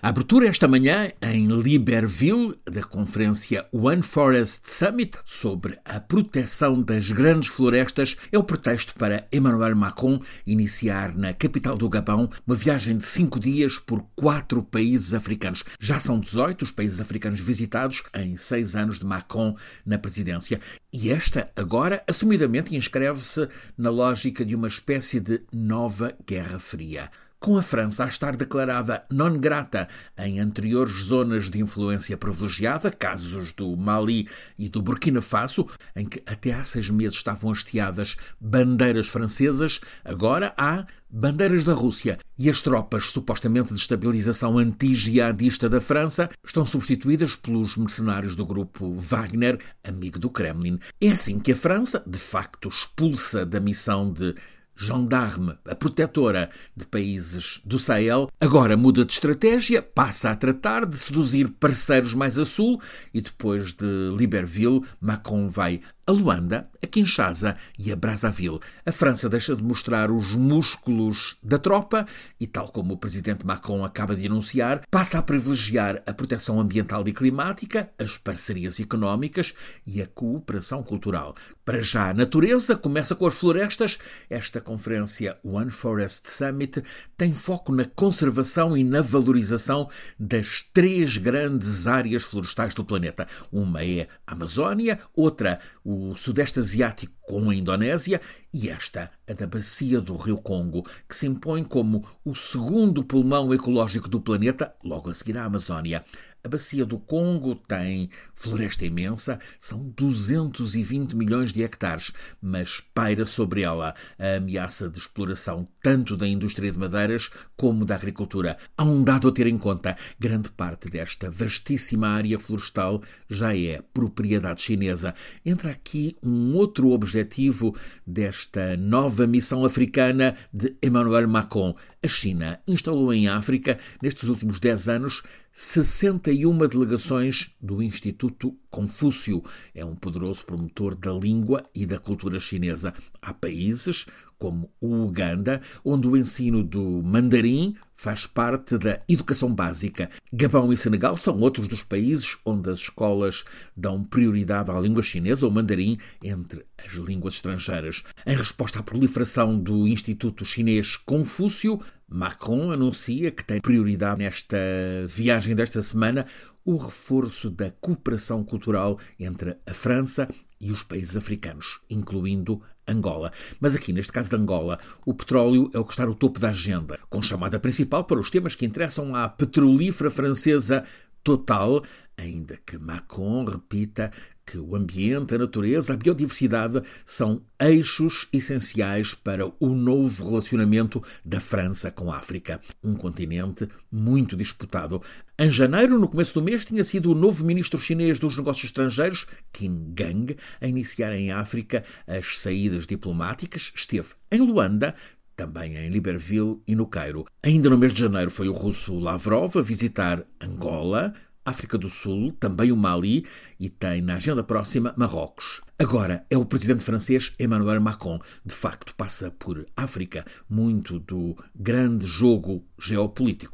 A abertura esta manhã em Libreville da conferência One Forest Summit sobre a proteção das grandes florestas é o pretexto para Emmanuel Macron iniciar na capital do Gabão uma viagem de cinco dias por quatro países africanos. Já são 18 os países africanos visitados em seis anos de Macron na presidência. E esta, agora, assumidamente inscreve-se na lógica de uma espécie de nova Guerra Fria com a França a estar declarada non grata em anteriores zonas de influência privilegiada, casos do Mali e do Burkina Faso, em que até há seis meses estavam hasteadas bandeiras francesas, agora há bandeiras da Rússia e as tropas supostamente de estabilização anti-jihadista da França estão substituídas pelos mercenários do grupo Wagner, amigo do Kremlin. É assim que a França, de facto, expulsa da missão de gendarme, a protetora de países do Sahel, agora muda de estratégia, passa a tratar de seduzir parceiros mais a sul e depois de Libreville, Macron vai a Luanda, a Kinshasa e a Brazzaville. A França deixa de mostrar os músculos da tropa e, tal como o presidente Macron acaba de anunciar, passa a privilegiar a proteção ambiental e climática, as parcerias económicas e a cooperação cultural. Para já, a natureza começa com as florestas. Esta conferência One Forest Summit tem foco na conservação e na valorização das três grandes áreas florestais do planeta. Uma é a Amazónia, outra o o Sudeste Asiático com a Indonésia e esta, a da Bacia do Rio Congo, que se impõe como o segundo pulmão ecológico do planeta, logo a seguir à Amazónia. A Bacia do Congo tem floresta imensa, são 220 milhões de hectares, mas paira sobre ela a ameaça de exploração tanto da indústria de madeiras como da agricultura. Há um dado a ter em conta: grande parte desta vastíssima área florestal já é propriedade chinesa. Entra aqui um outro objetivo desta nova missão africana de Emmanuel Macron. A China instalou em África, nestes últimos 10 anos, 61 delegações do Instituto Confúcio. É um poderoso promotor da língua e da cultura chinesa. Há países, como o Uganda, onde o ensino do mandarim faz parte da educação básica. Gabão e Senegal são outros dos países onde as escolas dão prioridade à língua chinesa ou mandarim entre as línguas estrangeiras. Em resposta à proliferação do Instituto Chinês Confúcio, Macron anuncia que tem prioridade nesta viagem desta semana o reforço da cooperação cultural entre a França e os países africanos, incluindo Angola. Mas aqui, neste caso de Angola, o petróleo é o que está no topo da agenda, com chamada principal para os temas que interessam à petrolífera francesa Total, ainda que Macron repita que o ambiente, a natureza, a biodiversidade são eixos essenciais para o novo relacionamento da França com a África, um continente muito disputado. Em janeiro, no começo do mês, tinha sido o novo ministro chinês dos Negócios Estrangeiros, Qin Gang, a iniciar em África as saídas diplomáticas. Esteve em Luanda, também em Libreville e no Cairo. Ainda no mês de janeiro foi o russo Lavrov a visitar Angola, África do Sul, também o Mali e tem na agenda próxima Marrocos. Agora é o presidente francês Emmanuel Macron. De facto, passa por África muito do grande jogo geopolítico.